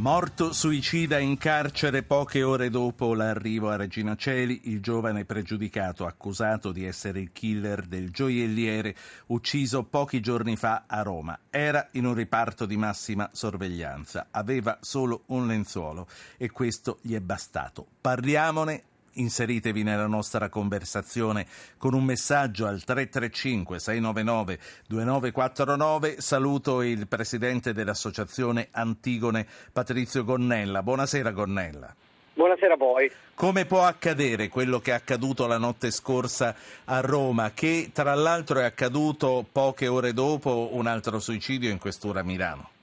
Morto suicida in carcere poche ore dopo l'arrivo a Regina Celi, il giovane pregiudicato accusato di essere il killer del gioielliere ucciso pochi giorni fa a Roma. Era in un riparto di massima sorveglianza, aveva solo un lenzuolo e questo gli è bastato. Parliamone Inseritevi nella nostra conversazione con un messaggio al 335 699 2949. Saluto il presidente dell'associazione Antigone, Patrizio Gonnella. Buonasera Gonnella. Buonasera a voi. Come può accadere quello che è accaduto la notte scorsa a Roma, che tra l'altro è accaduto poche ore dopo un altro suicidio in questura a Milano?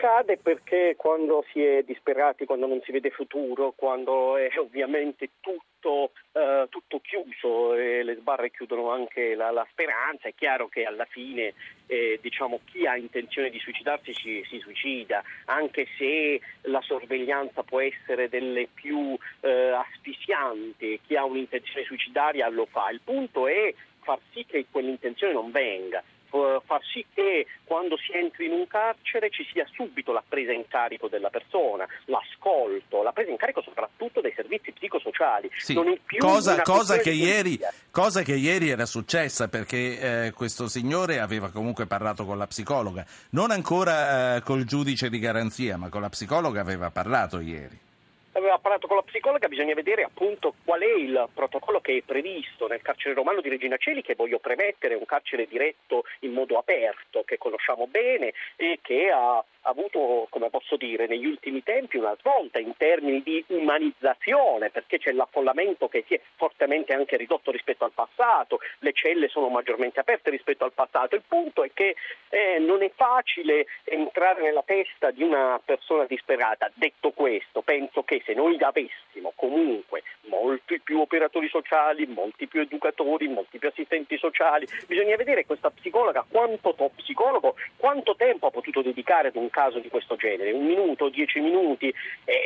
Accade perché quando si è disperati, quando non si vede futuro, quando è ovviamente tutto, eh, tutto chiuso e le sbarre chiudono anche la, la speranza, è chiaro che alla fine eh, diciamo, chi ha intenzione di suicidarsi si, si, suicida, anche se la sorveglianza può essere delle più eh, asfissianti, chi ha un'intenzione suicidaria lo fa. Il punto è far sì che quell'intenzione non venga far sì che quando si entri in un carcere ci sia subito la presa in carico della persona, l'ascolto, la presa in carico soprattutto dei servizi psicosociali. Sì, cosa, cosa, che ieri, cosa, che ieri, era successa perché eh, questo signore aveva comunque parlato con la psicologa, non ancora eh, col giudice di garanzia, ma con la psicologa aveva parlato ieri aveva parlato con la psicologa, bisogna vedere appunto qual è il protocollo che è previsto nel carcere romano di Regina Celi, che voglio premettere è un carcere diretto in modo aperto, che conosciamo bene e che ha avuto, come posso dire, negli ultimi tempi una svolta in termini di umanizzazione, perché c'è l'affollamento che si è fortemente anche ridotto rispetto al passato, le celle sono maggiormente aperte rispetto al passato. Il punto è che eh, non è facile entrare nella testa di una persona disperata. Detto questo, penso che se noi avessimo comunque molti più operatori sociali, molti più educatori, molti più assistenti sociali, bisogna vedere questa psicologa quanto psicologo, quanto tempo ha potuto dedicare ad un caso di questo genere, un minuto, dieci minuti.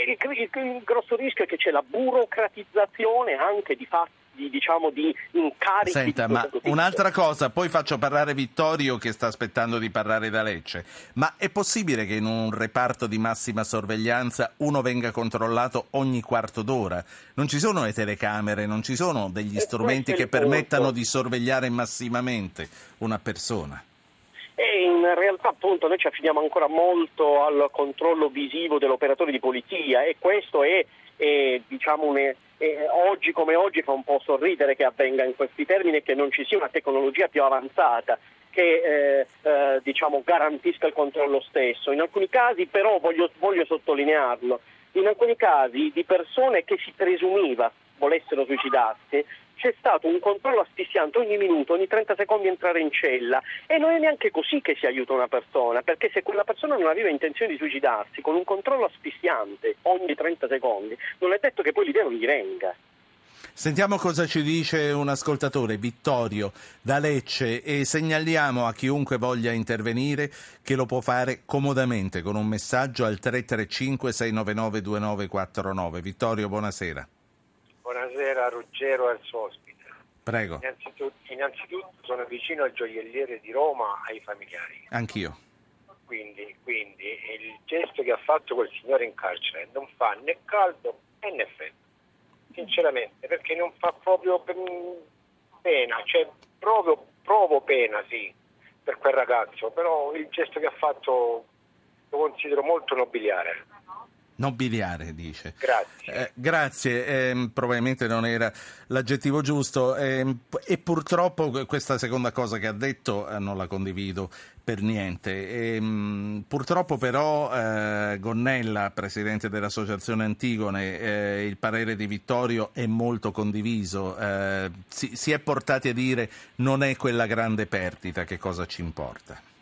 Il, il, il grosso rischio è che c'è la burocratizzazione anche di fatti di, diciamo, di incarichi. Senta, ma un'altra cosa, poi faccio parlare Vittorio che sta aspettando di parlare da Lecce, ma è possibile che in un reparto di massima sorveglianza uno venga controllato ogni quarto d'ora? Non ci sono le telecamere, non ci sono degli strumenti che permettano di sorvegliare massimamente una persona? E in realtà appunto noi ci affidiamo ancora molto al controllo visivo dell'operatore di polizia e questo è, è diciamo, un, è, oggi come oggi fa un po' sorridere che avvenga in questi termini e che non ci sia una tecnologia più avanzata che eh, eh, diciamo, garantisca il controllo stesso. In alcuni casi però voglio, voglio sottolinearlo, in alcuni casi di persone che si presumiva volessero suicidarsi c'è stato un controllo asfissiante ogni minuto, ogni 30 secondi entrare in cella e non è neanche così che si aiuta una persona, perché se quella persona non aveva intenzione di suicidarsi con un controllo asfissiante ogni 30 secondi, non è detto che poi l'idea non gli venga. Sentiamo cosa ci dice un ascoltatore, Vittorio da Lecce, e segnaliamo a chiunque voglia intervenire che lo può fare comodamente con un messaggio al 335 699 2949. Vittorio, buonasera buonasera a Ruggero e al suo ospite. Prego. Innanzitutto, innanzitutto, sono vicino al gioielliere di Roma ai familiari. Anch'io. Quindi, quindi il gesto che ha fatto quel signore in carcere non fa né caldo né freddo, sinceramente, perché non fa proprio pena, cioè proprio, provo pena, sì, per quel ragazzo, però il gesto che ha fatto lo considero molto nobiliare. Nobiliare, dice. Grazie. Eh, grazie, eh, probabilmente non era l'aggettivo giusto eh, e purtroppo questa seconda cosa che ha detto eh, non la condivido per niente. Ehm, purtroppo però eh, Gonnella, presidente dell'Associazione Antigone, eh, il parere di Vittorio è molto condiviso. Si, si è portati a dire non è quella grande perdita, che cosa ci importa?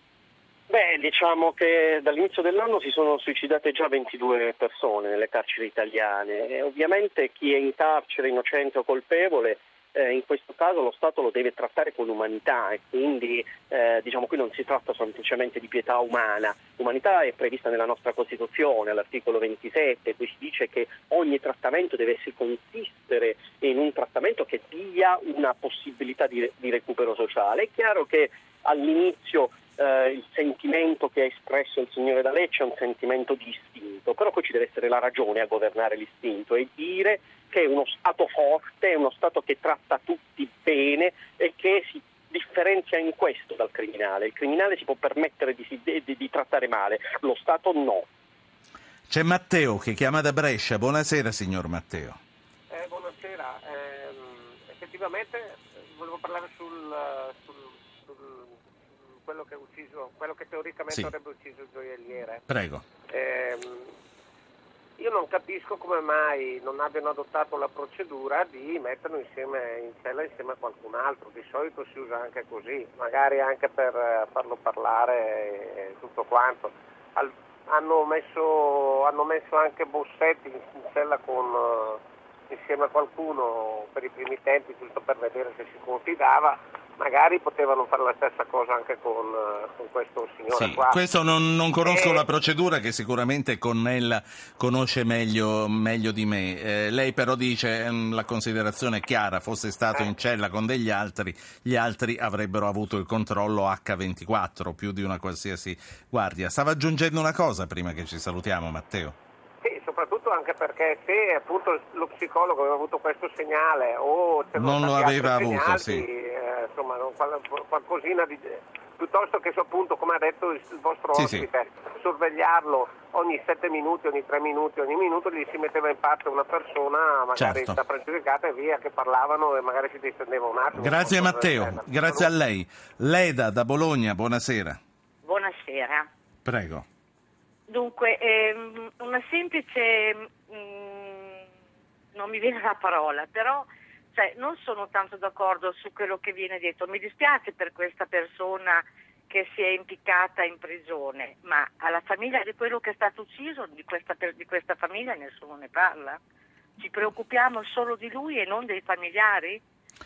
Diciamo che dall'inizio dell'anno si sono suicidate già 22 persone nelle carceri italiane e ovviamente chi è in carcere innocente o colpevole eh, in questo caso lo Stato lo deve trattare con umanità e quindi eh, diciamo qui non si tratta semplicemente di pietà umana. L'umanità è prevista nella nostra Costituzione, all'articolo 27, qui si dice che ogni trattamento deve consistere in un trattamento che dia una possibilità di, di recupero sociale. È chiaro che all'inizio eh, il sentimento che ha espresso il signore D'Alecce è un sentimento di istinto, però poi ci deve essere la ragione a governare l'istinto e dire che è uno Stato forte, è uno Stato che tratta tutti bene e che si differenzia in questo dal criminale. Il criminale si può permettere di, di, di trattare male, lo Stato no. C'è Matteo che chiama da Brescia. Buonasera signor Matteo. Eh, buonasera, eh, effettivamente eh, volevo parlare sul, sul, sul quello, che ucciso, quello, che teoricamente sì. avrebbe ucciso il gioielliere. Prego. Eh, io non capisco come mai non abbiano adottato la procedura di metterlo insieme in cella insieme a qualcun altro, di solito si usa anche così, magari anche per eh, farlo parlare e tutto quanto. Al, hanno, messo, hanno, messo, anche Bossetti in, in cella con, uh, insieme a qualcuno per i primi tempi, giusto per vedere se si confidava magari potevano fare la stessa cosa anche con, eh, con questo signore sì, qua. Questo non, non conosco e... la procedura che sicuramente Connella conosce meglio, meglio di me. Eh, lei però dice mm, la considerazione è chiara, fosse stato eh. in cella con degli altri, gli altri avrebbero avuto il controllo H24 più di una qualsiasi guardia. Stava aggiungendo una cosa prima che ci salutiamo Matteo anche perché se appunto lo psicologo aveva avuto questo segnale o non lo aveva avuto, segnali, sì. eh, insomma qualcosina di piuttosto che appunto come ha detto il vostro sì, ospite sì. sorvegliarlo ogni sette minuti, ogni tre minuti, ogni minuto gli si metteva in parte una persona magari certo. pregiudicata e via che parlavano e magari si distendeva un attimo. Grazie Matteo, grazie a lei. Leda da Bologna, buonasera. Buonasera. Prego. Dunque, ehm, una semplice, mh, mm, non mi viene la parola, però cioè, non sono tanto d'accordo su quello che viene detto. Mi dispiace per questa persona che si è impiccata in prigione, ma alla famiglia di quello che è stato ucciso, di questa, di questa famiglia nessuno ne parla. Ci preoccupiamo solo di lui e non dei familiari?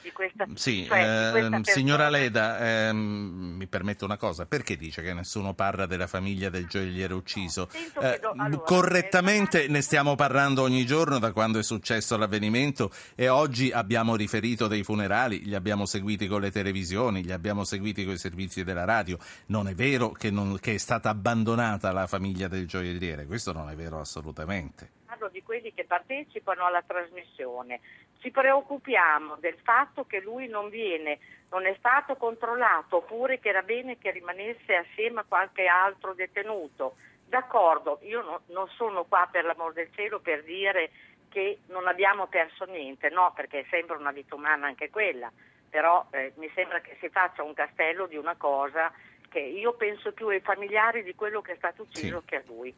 Di questa, sì, cioè, di questa eh, signora Leda, eh, mi permette una cosa, perché dice che nessuno parla della famiglia del gioielliere ucciso? Eh, do, allora, correttamente eh, ne stiamo parlando ogni giorno da quando è successo l'avvenimento e oggi abbiamo riferito dei funerali, li abbiamo seguiti con le televisioni, li abbiamo seguiti con i servizi della radio. Non è vero che, non, che è stata abbandonata la famiglia del gioielliere, questo non è vero assolutamente parlo di quelli che partecipano alla trasmissione. Ci preoccupiamo del fatto che lui non viene, non è stato controllato oppure che era bene che rimanesse assieme a qualche altro detenuto. D'accordo, io no, non sono qua per l'amor del cielo per dire che non abbiamo perso niente, no, perché sembra una vita umana anche quella, però eh, mi sembra che si faccia un castello di una cosa che io penso più ai familiari di quello che è stato ucciso sì. che a lui.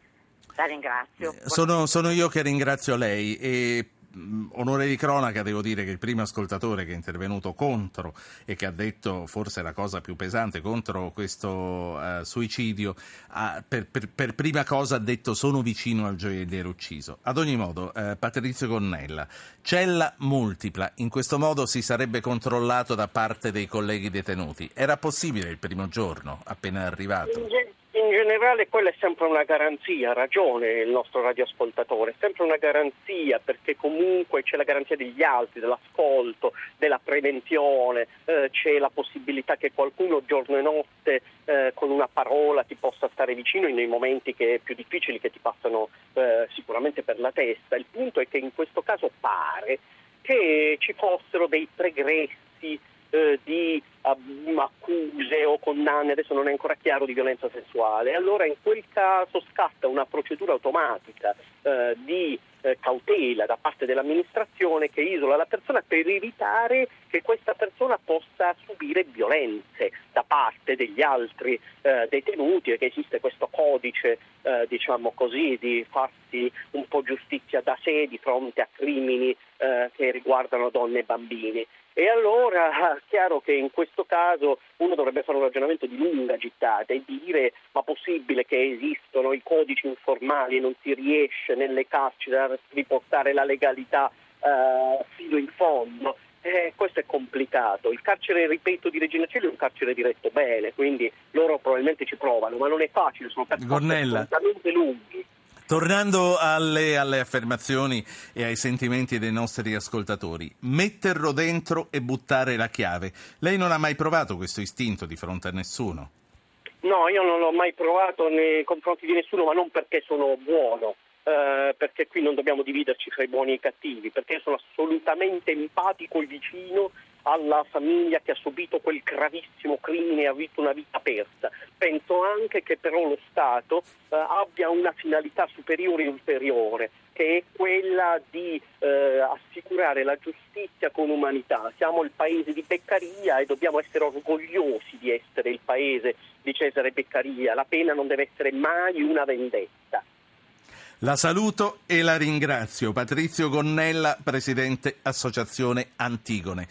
La ringrazio. Sono, sono, io che ringrazio lei e onore di cronaca devo dire che il primo ascoltatore che è intervenuto contro e che ha detto forse la cosa più pesante contro questo uh, suicidio ha, per, per, per, prima cosa ha detto sono vicino al gioielliere ucciso ad ogni modo uh, Patrizio Gonnella cella multipla in questo modo si sarebbe controllato da parte dei colleghi detenuti era possibile il primo giorno appena arrivato? In generale quella è sempre una garanzia, ha ragione il nostro radioascoltatore, è sempre una garanzia perché comunque c'è la garanzia degli altri, dell'ascolto, della prevenzione, eh, c'è la possibilità che qualcuno giorno e notte eh, con una parola ti possa stare vicino nei momenti più difficili che ti passano eh, sicuramente per la testa. Il punto è che in questo caso pare che ci fossero dei pregressi eh, di uh, accuse o condanne, adesso non è ancora chiaro, di violenza sessuale. Allora in quel caso scatta una procedura automatica eh, di eh, cautela da parte dell'amministrazione che isola la persona per evitare che questa persona possa subire violenze da parte degli altri eh, detenuti e che esiste questo codice eh, diciamo così di farsi un po' giustizia da sé di fronte a crimini eh, che riguardano donne e bambini. E allora è chiaro che in questo caso uno dovrebbe fare un ragionamento di lunga gittata e dire ma possibile che esistono i codici informali e non si riesce nelle carceri a riportare la legalità eh, fino in fondo? Eh, questo è complicato. Il carcere, ripeto, di Regina Cielo è un carcere diretto bene, quindi loro probabilmente ci provano, ma non è facile, sono percorsi assolutamente lunghi. Tornando alle, alle, affermazioni e ai sentimenti dei nostri ascoltatori, metterlo dentro e buttare la chiave. Lei non ha mai provato questo istinto di fronte a nessuno? No, io non l'ho mai provato nei confronti di nessuno, ma non perché sono buono. Eh, perché qui non dobbiamo dividerci fra i buoni e i cattivi, perché sono assolutamente empatico e vicino alla famiglia che ha subito quel gravissimo crimine e ha avuto una vita persa. Penso anche che però lo Stato eh, abbia una finalità superiore e ulteriore, che è quella di eh, assicurare la giustizia con umanità. Siamo il paese di Beccaria e dobbiamo essere orgogliosi di essere il paese di Cesare Beccaria. La pena non deve essere mai una vendetta. La saluto e la ringrazio. Patrizio Gonnella, Presidente Associazione Antigone.